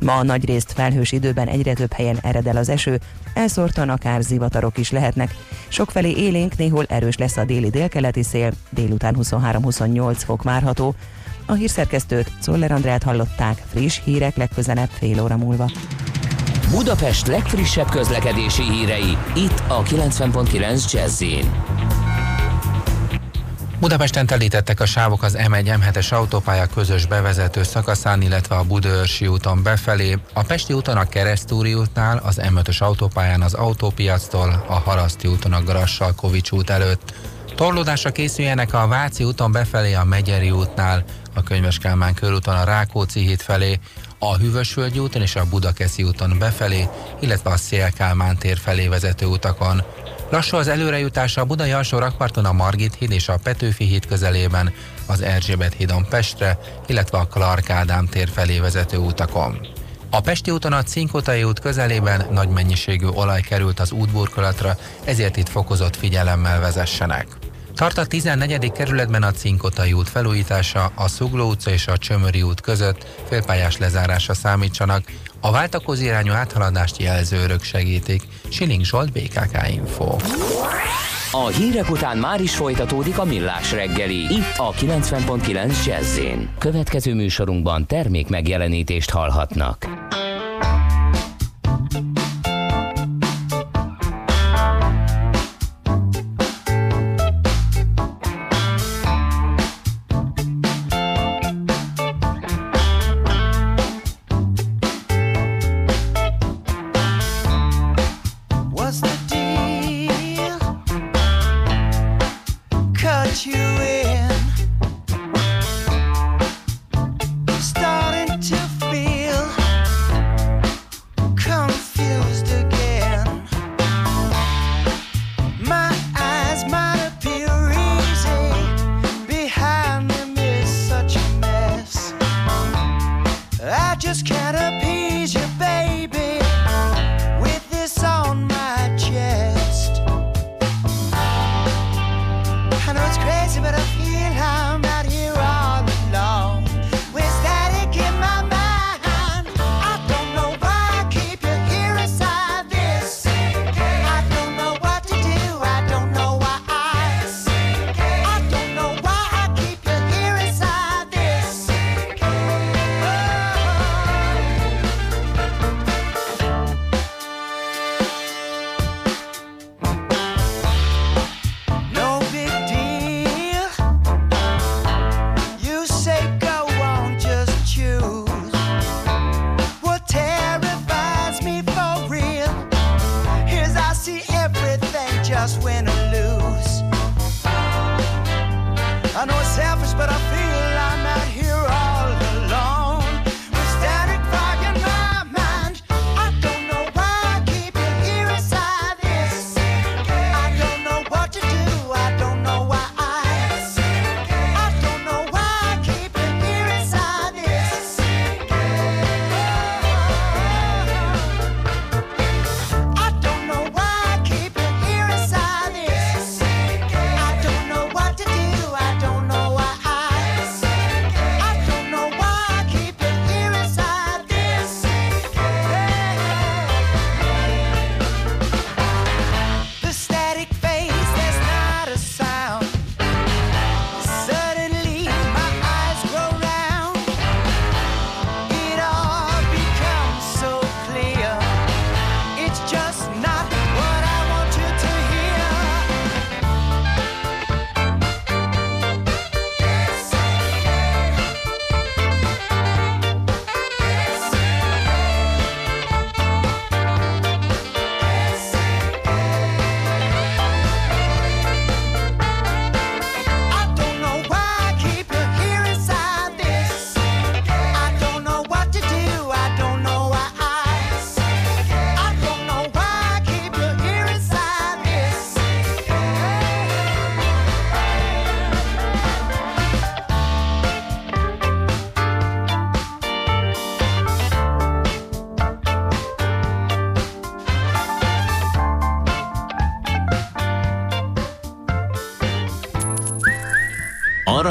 Ma a nagy részt felhős időben egyre több helyen ered el az eső, elszórtan akár zivatarok is lehetnek. Sokfelé élénk, néhol erős lesz a déli délkeleti szél, délután 23-28 fok várható. A hírszerkesztőt Szoller Andrát hallották, friss hírek legközelebb fél óra múlva. Budapest legfrissebb közlekedési hírei, itt a 90.9 jazz Budapesten telítettek a sávok az M1-M7-es autópálya közös bevezető szakaszán, illetve a Budaörsi úton befelé, a Pesti úton a Keresztúri útnál, az M5-ös autópályán az autópiactól, a Haraszti úton a Grassalkovics út előtt. Torlódásra készüljenek a Váci úton befelé a Megyeri útnál, a Könyves Kálmán körúton a Rákóczi híd felé, a Hűvösvölgyi úton és a Budakeszi úton befelé, illetve a Szélkálmán tér felé vezető utakon. Lassú az előrejutása a Budai alsó rakparton a Margit híd és a Petőfi híd közelében, az Erzsébet hídon Pestre, illetve a Clark Ádám tér felé vezető utakon. A Pesti úton a Cinkotai út közelében nagy mennyiségű olaj került az útburkolatra, ezért itt fokozott figyelemmel vezessenek. Tart a 14. kerületben a Cinkotai út felújítása, a Szugló utca és a Csömöri út között félpályás lezárása számítsanak, a váltakozó irányú áthaladást jelzőrök segítik. Siling Zsolt, BKK Info. A hírek után már is folytatódik a millás reggeli, itt a 90.9 jazz Következő műsorunkban termék megjelenítést hallhatnak.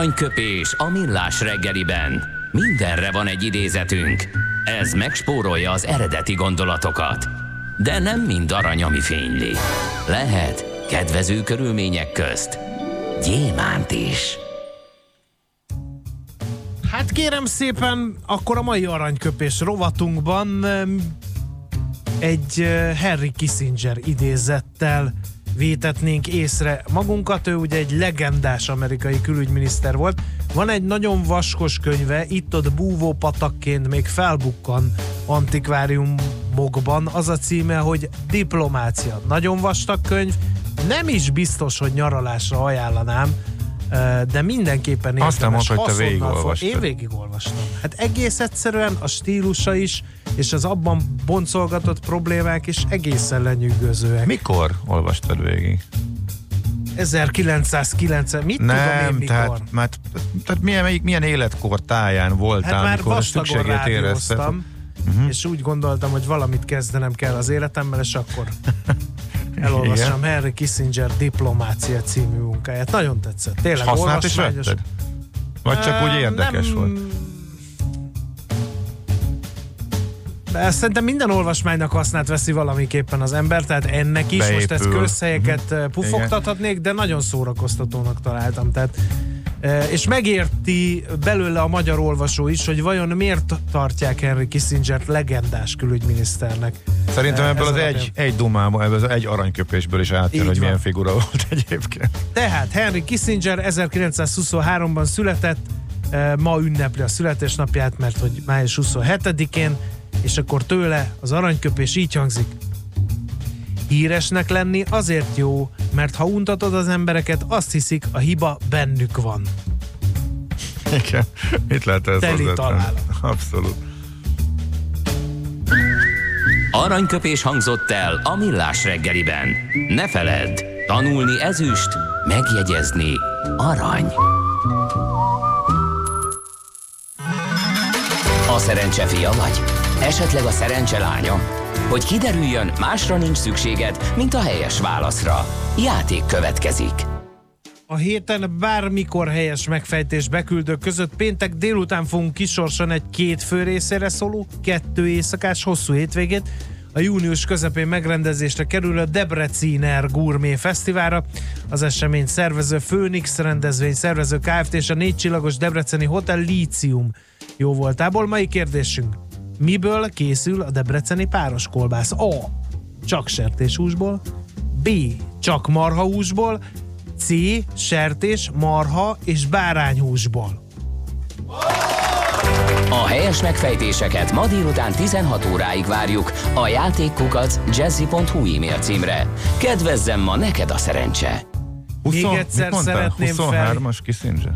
Aranyköpés a millás reggeliben. Mindenre van egy idézetünk. Ez megspórolja az eredeti gondolatokat. De nem mind arany, ami fényli. Lehet kedvező körülmények közt gyémánt is. Hát kérem szépen, akkor a mai aranyköpés rovatunkban egy eh, Henry Kissinger idézettel vétetnénk észre magunkat. Ő ugye egy legendás amerikai külügyminiszter volt. Van egy nagyon vaskos könyve, itt-ott búvó patakként még felbukkan antikváriumokban. Az a címe, hogy Diplomácia. Nagyon vastag könyv, nem is biztos, hogy nyaralásra ajánlanám, de mindenképpen Azt nem érdemes mondta, hogy te végigolvastad. Én végigolvastam. Hát egész egyszerűen a stílusa is, és az abban boncolgatott problémák is egészen lenyűgözőek. Mikor olvastad végig? 1990, mit tudom én Nem, mikor? tehát, mert, tehát milyen, melyik- milyen életkor táján voltál, Hát már vastagon szükségét érezted? rádióztam, és úgy gondoltam, hogy valamit kezdenem kell az életemmel, és akkor *laughs* elolvassam Henry Kissinger Diplomácia című munkáját. Nagyon tetszett. És Tényleg használt is olvasmányos. vetted? Vagy csak úgy érdekes nem- volt? De szerintem minden olvasmánynak hasznát veszi valamiképpen az ember, tehát ennek is, most ezt Beépül. közhelyeket uh pufogtathatnék, de nagyon szórakoztatónak találtam. Tehát, eh, és megérti belőle a magyar olvasó is, hogy vajon miért tartják Henry Kissinger-t legendás külügyminiszternek. Szerintem ebből ez az egy, egy dumából, ebből az egy aranyköpésből is átjön, Így hogy van. milyen figura volt *laughs* egyébként. Tehát Henry Kissinger 1923-ban született, ma ünnepli a születésnapját, mert hogy május 27-én, és akkor tőle az aranyköpés így hangzik. Híresnek lenni azért jó, mert ha untatod az embereket, azt hiszik, a hiba bennük van. Igen. Mit lehet ez Teli találat. Abszolút. Aranyköpés hangzott el a millás reggeliben. Ne feledd, tanulni ezüst, megjegyezni arany. A szerencse fia vagy? Esetleg a szerencse lánya? Hogy kiderüljön, másra nincs szükséged, mint a helyes válaszra. Játék következik. A héten bármikor helyes megfejtés beküldők között péntek délután fogunk kisorsolni egy két fő részére szóló, kettő éjszakás hosszú hétvégét. A június közepén megrendezésre kerül a Debreciner Gourmet Fesztiválra. Az esemény szervező Phoenix rendezvény szervező Kft. és a négy csillagos Debreceni Hotel Lícium jó voltából. Mai kérdésünk. Miből készül a debreceni páros kolbász? A. Csak sertéshúsból. B. Csak marhahúsból. C. Sertés, marha és bárányhúsból. A helyes megfejtéseket ma délután 16 óráig várjuk a játékkukac jazzy.hu e-mail címre. Kedvezzem ma neked a szerencse! 20, Még egyszer szeretném fel- 23-as Kissinger?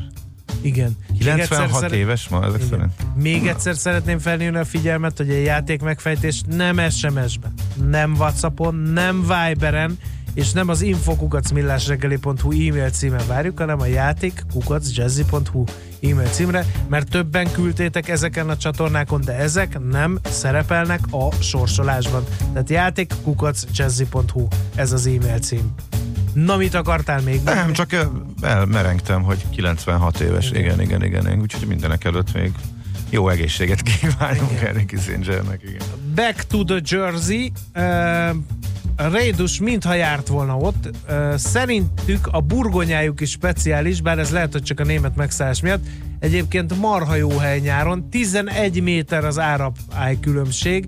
Igen. Még egyszer 96 szeret- éves ma ezek Igen. szerint? Még egyszer szeretném felhívni a figyelmet, hogy a játék megfejtés nem SMS-ben, nem Whatsappon, nem Viberen, és nem az infokukacmillásreggeli.hu e-mail címen várjuk, hanem a játék kukacjazzy.hu e-mail címre, mert többen küldtétek ezeken a csatornákon, de ezek nem szerepelnek a sorsolásban. Tehát játék kukacjazzy.hu ez az e-mail cím. Na, mit akartál még? Nem, csak ö, elmerengtem, hogy 96 éves. Igen, igen, igen. igen. Úgyhogy mindenek előtt még jó egészséget kívánunk Henry Kissingernek. Igen. Back to the Jersey. Uh, Rédus mintha járt volna ott. Uh, szerintük a burgonyájuk is speciális, bár ez lehet, hogy csak a német megszállás miatt. Egyébként marha jó hely nyáron. 11 méter az árapály különbség.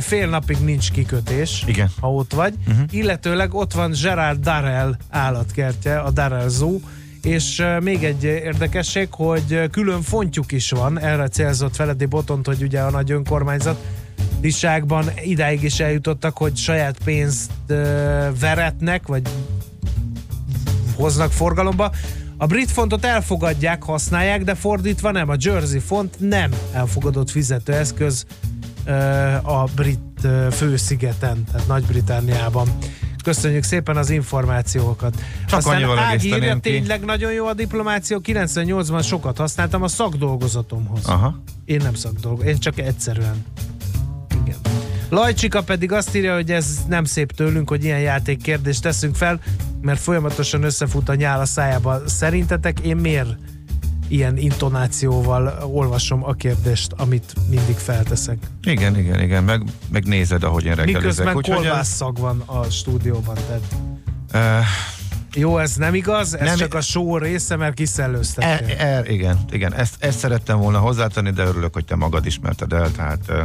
Fél napig nincs kikötés, Igen. ha ott vagy. Uh-huh. Illetőleg ott van Gerard Darrell állatkertje, a Darrell Zoo, és még egy érdekesség, hogy külön fontjuk is van, erre célzott Feledi Botont, hogy ugye a nagy önkormányzat Liságban idáig is eljutottak, hogy saját pénzt veretnek, vagy hoznak forgalomba. A brit fontot elfogadják, használják, de fordítva nem. A Jersey font nem elfogadott fizetőeszköz a brit főszigeten, tehát Nagy-Britániában. Köszönjük szépen az információkat. Csak Aztán annyival Ági írja, tényleg nagyon jó a diplomáció. 98-ban sokat használtam a szakdolgozatomhoz. Aha. Én nem szakdolgozom, én csak egyszerűen. Igen. Lajcsika pedig azt írja, hogy ez nem szép tőlünk, hogy ilyen játékkérdést teszünk fel, mert folyamatosan összefut a nyál a szájába. Szerintetek én miért ilyen intonációval olvasom a kérdést, amit mindig felteszek? Igen, igen, igen, meg, meg nézed, ahogy én reggelizek. Miközben kolbásszag van a stúdióban. Tehát eh, jó, ez nem igaz, ez Nem- csak a show része, mert E, kiszellőztettél. e, igen, igen, ezt, ezt szerettem volna hozzátenni, de örülök, hogy te magad ismerted el, tehát... eh,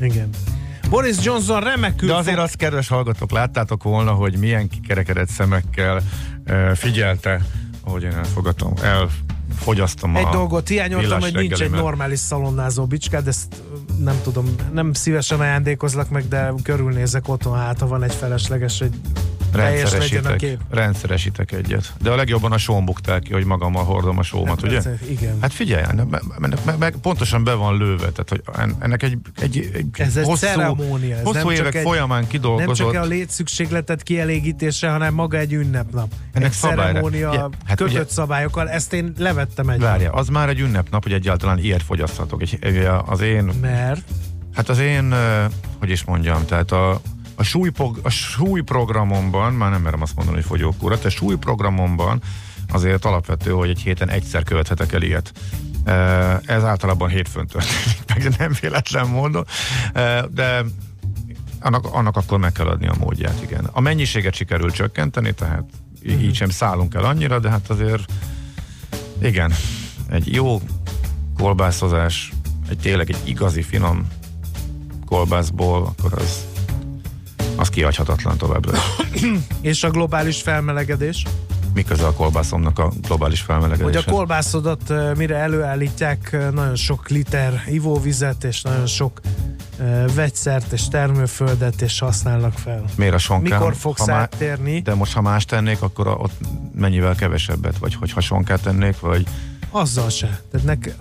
Igen. Boris Johnson remekül De azért fog- azt, kedves hallgatók, láttátok volna, hogy milyen kikerekedett szemekkel eh, figyelte, ahogy én elfogadom, elfogyasztom Egy a dolgot hiányoltam, hogy nincs egy normális szalonnázó bicskád, ezt nem tudom, nem szívesen ajándékozlak meg, de körülnézek otthon, hát ha van egy felesleges, a Rendszeresítek, kép. rendszeresítek egyet. De a legjobban a sóm buktál ki, hogy magammal hordom a sómat, ugye? Hát, Igen. Hát figyelj, meg, meg, meg, pontosan be van lőve, tehát hogy en- ennek egy, egy, egy Ez egy hosszú, ceremónia, ez hosszú nem csak évek egy- folyamán Nem kidolgozott. csak a létszükségletet kielégítése, hanem maga egy ünnepnap. Ennek egy ceremónia Ja, hát kötött ugye- szabályokkal, ezt én levettem egy. Várja, az már egy ünnepnap, hogy egyáltalán ilyet fogyaszthatok. Egy, egy- az én, Mert? hát az én, hogy is mondjam, tehát a, a, súlypog, a súlyprogramomban, már nem merem azt mondani, hogy fogyókúra, de súlyprogramomban azért alapvető, hogy egy héten egyszer követhetek el ilyet. Ez általában hétfőn történik, *laughs* meg nem véletlen módon, de annak, annak akkor meg kell adni a módját, igen. A mennyiséget sikerül csökkenteni, tehát így így sem szállunk el annyira, de hát azért igen, egy jó kolbászozás, egy tényleg egy igazi finom kolbászból, akkor az az kihagyhatatlan továbbra is. *coughs* És a globális felmelegedés? Mi köze a kolbászomnak a globális Hogy a felmelegedéshez? kolbászodat mire előállítják, nagyon sok liter ivóvizet, és nagyon sok vegyszert és termőföldet, és használnak fel. Miért a sonkán? Mikor fogsz ha áttérni? De most, ha más tennék, akkor ott mennyivel kevesebbet? Vagy hogyha sonkát tennék, vagy Azzal se. Tehát nek,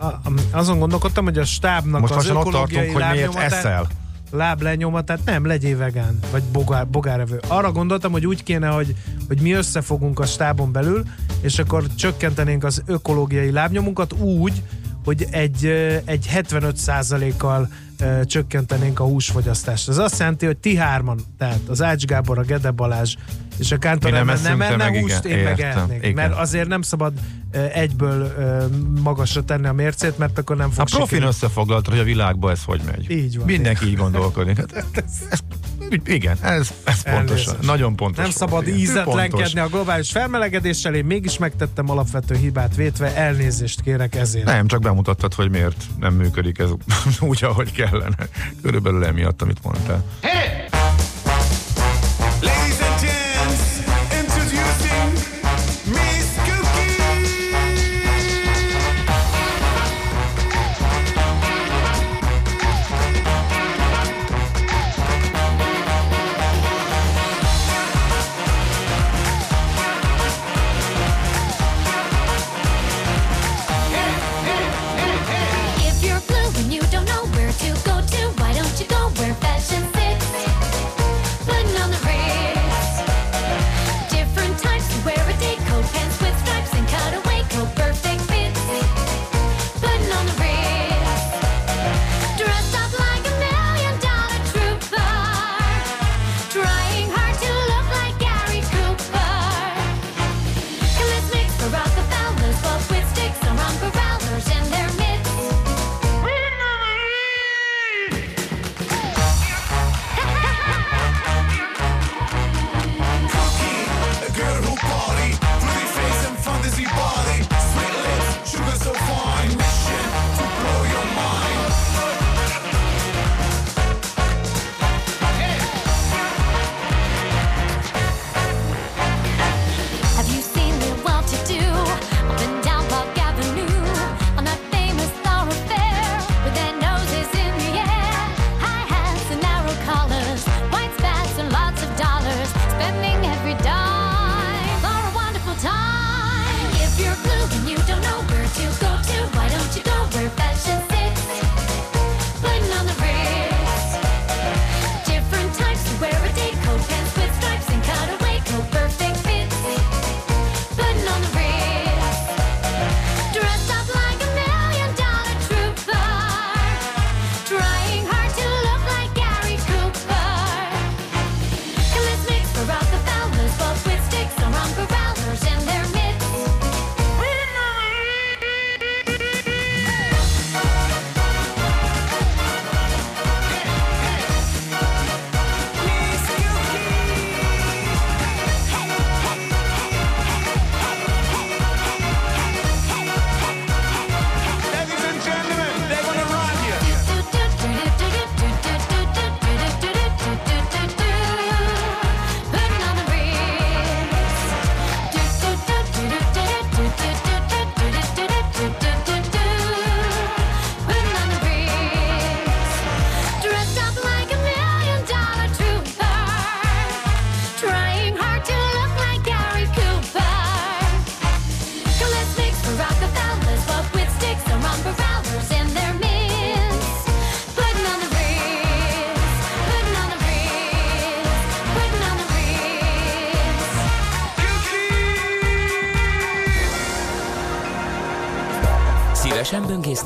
azon gondolkodtam, hogy a stábnak most az lassan ott ökológiai tartunk, hogy miért lábnyomatát- eszel? láblenyomatát nem, legyél vegán, vagy bogár, bogárevő. Arra gondoltam, hogy úgy kéne, hogy, hogy mi összefogunk a stábon belül, és akkor csökkentenénk az ökológiai lábnyomunkat úgy, hogy egy, egy 75%-kal ö, csökkentenénk a húsfogyasztást. Ez azt jelenti, hogy ti hárman, tehát az Ács Gábor, a Gede Balázs és a Kántor nem nem enne meg húst, igen. én meg Értem, ennék. igen. Mert azért nem szabad egyből magasra tenni a mércét, mert akkor nem A fog profin sikerülni. összefoglalta, hogy a világban ez hogy megy. Így van. Mindenki így gondolkodik. *laughs* Hát ez, igen, ez, ez pontosan. Nagyon pontos. Nem szabad igen. ízetlenkedni a globális felmelegedéssel, én mégis megtettem alapvető hibát vétve, elnézést kérek ezért. Nem, csak bemutattad, hogy miért nem működik ez *laughs* úgy, ahogy kellene. Körülbelül emiatt, amit mondtál. Ladies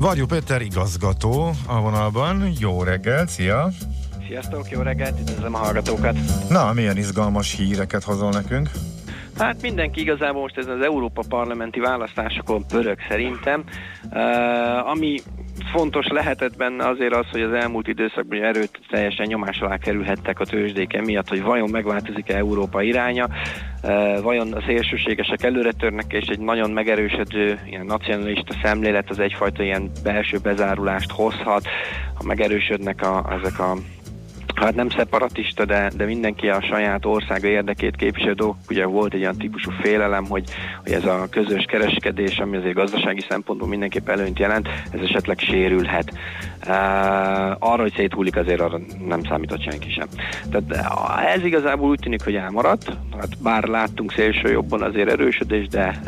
Varjú Péter igazgató a vonalban. Jó reggel, szia! Sziasztok, jó reggelt, üdvözlöm a hallgatókat! Na, milyen izgalmas híreket hozol nekünk? Hát mindenki igazából most ez az Európa parlamenti választásokon pörög szerintem. Uh, ami fontos lehetett benne azért az, hogy az elmúlt időszakban erőt teljesen nyomás alá kerülhettek a tőzsdék miatt, hogy vajon megváltozik-e Európa iránya, uh, vajon a szélsőségesek előre törnek, és egy nagyon megerősödő ilyen nacionalista szemlélet az egyfajta ilyen belső bezárulást hozhat, ha megerősödnek a, ezek a hát nem szeparatista, de, de mindenki a saját országa érdekét képviselő dolgok. Ugye volt egy olyan típusú félelem, hogy, hogy ez a közös kereskedés, ami azért gazdasági szempontból mindenképp előnyt jelent, ez esetleg sérülhet. Arra, hogy széthullik, azért arra nem számított senki sem. Tehát ez igazából úgy tűnik, hogy elmaradt, hát bár láttunk szélső jobban azért erősödés, de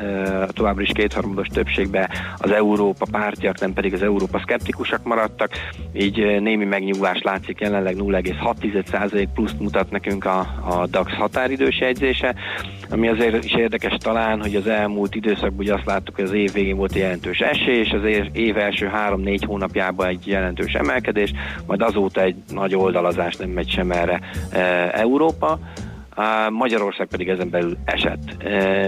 továbbra is kétharmados többségben az Európa pártiak, nem pedig az Európa szkeptikusak maradtak, így némi megnyugvás látszik jelenleg 0,6% pluszt mutat nekünk a, a DAX határidős jegyzése, ami azért is érdekes talán, hogy az elmúlt időszakban ugye azt láttuk, hogy az év végén volt jelentős esés, az év, év első három-négy hónapjában egy jelentős emelkedés, majd azóta egy nagy oldalazás nem megy sem erre e, Európa. Magyarország pedig ezen belül esett.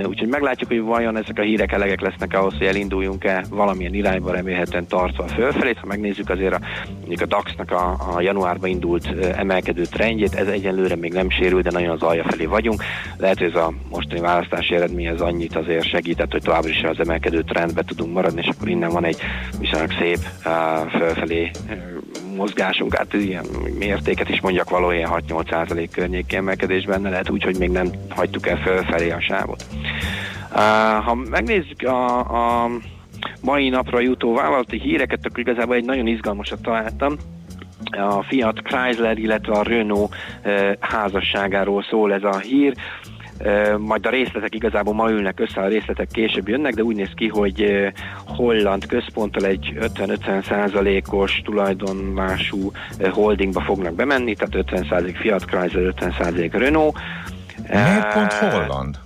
Úgyhogy meglátjuk, hogy vajon ezek a hírek elegek lesznek ahhoz, hogy elinduljunk-e valamilyen irányba remélhetően tartva a fölfelét. Ha megnézzük azért a, mondjuk a DAX-nak a, a januárban indult emelkedő trendjét, ez egyenlőre még nem sérül, de nagyon az alja felé vagyunk. Lehet, hogy ez a mostani választási eredmény ez annyit azért segített, hogy továbbra is az emelkedő trendbe tudunk maradni, és akkor innen van egy viszonylag szép fölfelé mozgásunk, hát ilyen mértéket is mondjak való ilyen 6-8 százalék környéki emelkedés benne, lehet úgy, hogy még nem hagytuk el fölfelé a sávot. Ha megnézzük a, a mai napra jutó vállalati híreket, akkor igazából egy nagyon izgalmasat találtam a Fiat Chrysler, illetve a Renault házasságáról szól ez a hír. Majd a részletek igazából ma ülnek össze, a részletek később jönnek, de úgy néz ki, hogy holland központtal egy 50-50 százalékos tulajdonlású holdingba fognak bemenni, tehát 50 százalék Fiat Chrysler, 50 százalék Renault. Miért pont Holland?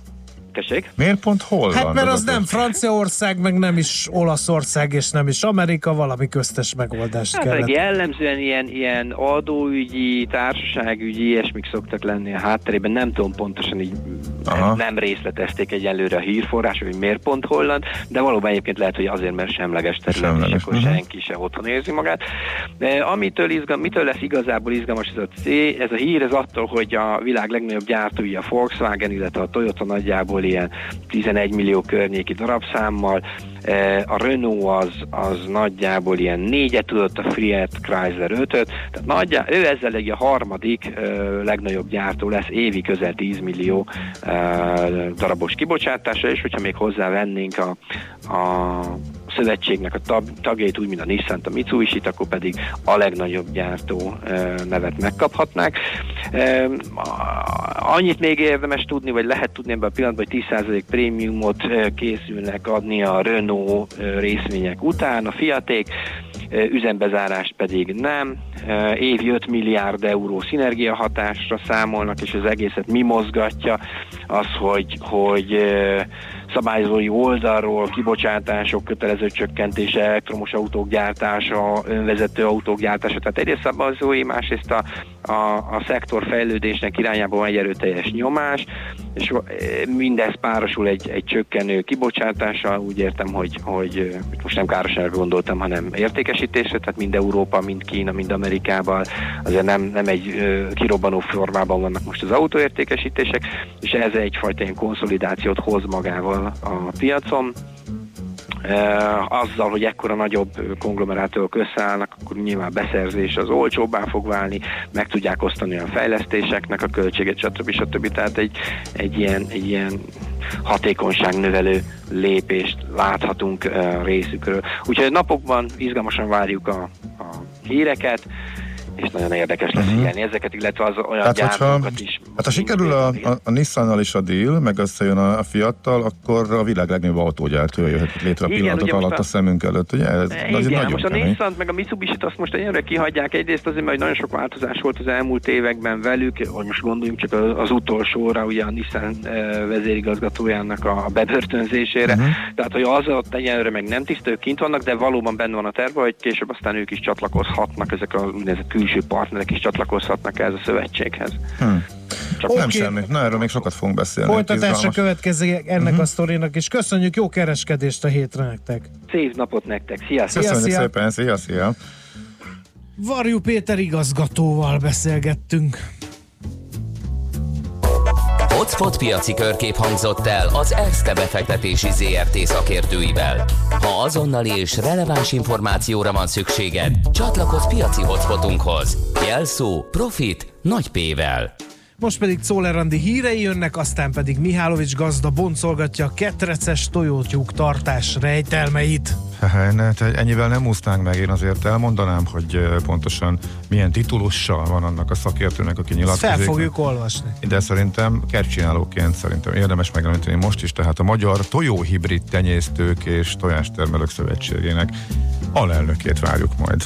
Tessék? Miért pont Holland? Hát mert az nem Franciaország, meg nem is Olaszország, és nem is Amerika, valami köztes megoldást Hát kellett. jellemzően ilyen, ilyen adóügyi, társaságügyi, ilyesmik szoktak lenni a hátterében. Nem tudom pontosan így Aha. nem részletezték egyelőre a hírforrások, hogy miért pont Holland, de valóban egyébként lehet, hogy azért, mert semleges terület, Semleges, és akkor mhm. senki se otthon érzi magát. De amitől, izgal, mitől lesz igazából izgalmas ez a, cég, ez a hír, ez attól, hogy a világ legnagyobb gyártója a Volkswagen, illetve a Toyota nagyjából ilyen 11 millió környéki darabszámmal, Eh, a Renault az, az nagyjából ilyen négyet tudott, a Fiat Chrysler ötöt, tehát nagyjá, ő ezzel egy a harmadik ö, legnagyobb gyártó lesz, évi közel 10 millió ö, darabos kibocsátása, és hogyha még hozzávennénk a, a szövetségnek a tag, tagjait, úgy, mint a Nissan, a Mitsubishi-t, akkor pedig a legnagyobb gyártó nevet megkaphatnák. Annyit még érdemes tudni, vagy lehet tudni ebben a pillanatban, hogy 10% prémiumot készülnek adni a Renault részvények után, a Fiaték, üzembezárást pedig nem. Évi 5 milliárd euró szinergiahatásra számolnak, és az egészet mi mozgatja, az, hogy, hogy szabályozói oldalról kibocsátások, kötelező csökkentése, elektromos autók gyártása, önvezető autók gyártása. Tehát egyrészt szabályozói, másrészt a, a, a szektor fejlődésnek irányába van egy erőteljes nyomás, és mindez párosul egy, egy csökkenő kibocsátással, úgy értem, hogy, hogy most nem károságra gondoltam, hanem értékesítésre, tehát mind Európa, mind Kína, mind Amerikában azért nem, nem egy kirobbanó formában vannak most az autóértékesítések, és ez egyfajta ilyen konszolidációt hoz magával a piacon. Uh, azzal, hogy ekkora nagyobb ö, konglomerátorok összeállnak, akkor nyilván beszerzés az olcsóbbá fog válni, meg tudják osztani a fejlesztéseknek a költséget, stb. stb. Tehát egy, egy, ilyen, egy ilyen hatékonyságnövelő lépést láthatunk uh, részükről. Úgyhogy napokban izgalmasan várjuk a, a híreket, és nagyon érdekes lesz Mhm. figyelni ezeket, illetve az olyan hogyha, gyártókat is. hát ha sikerül a, a, a Nissannal is a deal, meg összejön a, a Fiattal, akkor a világ legnagyobb autógyártója jöhet létre a Igen, pillanatok ugye alatt a a- szemünk előtt, ugye? Ez, Igen, nagyon most a. Nissan meg a Mitsubishi-t azt most egyre kihagyják. Egyrészt azért, mert nagyon sok változás volt az elmúlt években velük, hogy most gondoljunk csak az, az utolsóra, ugye a Nissan eh, vezérigazgatójának a bebörtönzésére. Mhm. Tehát, hogy az ott egyelőre meg nem tiszta, ők kint vannak, de valóban benne van a terve, hogy később aztán ők is csatlakozhatnak, ezek a úgynevezett külső partnerek is csatlakozhatnak ehhez a szövetséghez. Hm. Csak Nem Oké. semmi. Na, erről még sokat fogunk beszélni. Folytatásra Izgalmas. következik ennek Mhm. a sztorinak, és köszönjük jó kereskedést a hétre nektek. Szép napot nektek, sziasztok! Szia, Köszönjük szia. szépen, szia, szia. Varjú Péter igazgatóval beszélgettünk. Hotspot piaci körkép hangzott el az Erste befektetési ZRT szakértőivel. Ha azonnali és releváns információra van szükséged, csatlakozz piaci hotspotunkhoz. Jelszó Profit nagy P-vel. Most pedig Czoller Andi hírei jönnek, aztán pedig Mihálovics gazda boncolgatja a ketreces tojótyúk tartás rejtelmeit. Te ennyivel nem úsznánk meg, én azért elmondanám, hogy pontosan milyen titulussal van annak a szakértőnek, aki nyilatkozik. fel fogjuk olvasni. De szerintem kertcsinálóként szerintem érdemes megemlíteni most is, tehát a Magyar Tojóhibrid Tenyésztők és Tojástermelők Szövetségének alelnökét várjuk majd.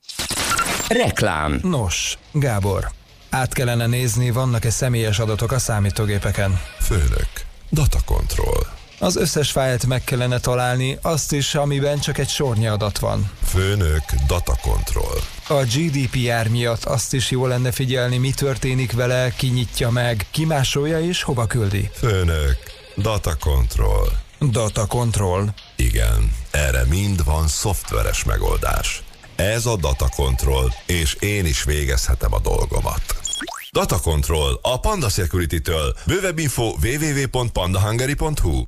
Reklám. Nos, Gábor, át kellene nézni, vannak-e személyes adatok a számítógépeken. Főnök, data control. Az összes fájlt meg kellene találni, azt is, amiben csak egy sornyi adat van. Főnök, data control. A GDPR miatt azt is jó lenne figyelni, mi történik vele, ki nyitja meg, ki másolja és hova küldi. Főnök, data control. Data control. Igen, erre mind van szoftveres megoldás. Ez a data control, és én is végezhetem a dolgomat. Data Control a Panda Security-től. Bővebb info www.pandahungary.hu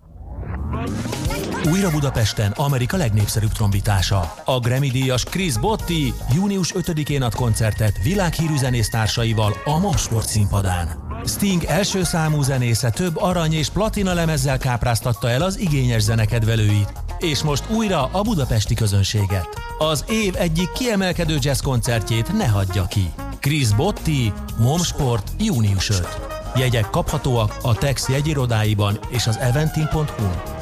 Újra Budapesten Amerika legnépszerűbb trombitása. A Grammy díjas Chris Botti június 5-én ad koncertet világhírű zenésztársaival a Mosport színpadán. Sting első számú zenésze több arany és platina lemezzel kápráztatta el az igényes zenekedvelőit, és most újra a budapesti közönséget. Az év egyik kiemelkedő jazz koncertjét ne hagyja ki. Chris Botti, Momsport, június 5. Jegyek kaphatóak a Tex jegyirodáiban és az eventim.hu.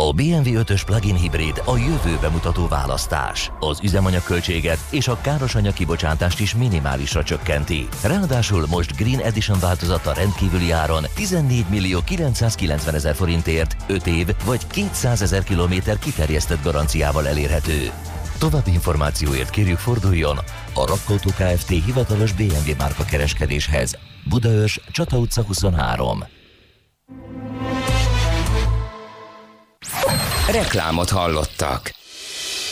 A BMW 5-ös plug-in hibrid a jövőbe mutató választás. Az üzemanyagköltséget és a károsanyag kibocsátást is minimálisra csökkenti. Ráadásul most Green Edition változata rendkívüli áron 14 millió 990 ezer forintért 5 év vagy 200 ezer kilométer kiterjesztett garanciával elérhető. További információért kérjük forduljon a Rakkauto Kft. hivatalos BMW márka kereskedéshez. Budaörs, Csata utca 23. Reklámot hallottak.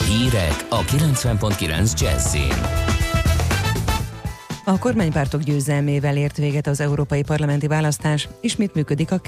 Hírek a 90.9 Jazzin. A kormánypártok győzelmével ért véget az európai parlamenti választás, ismét működik a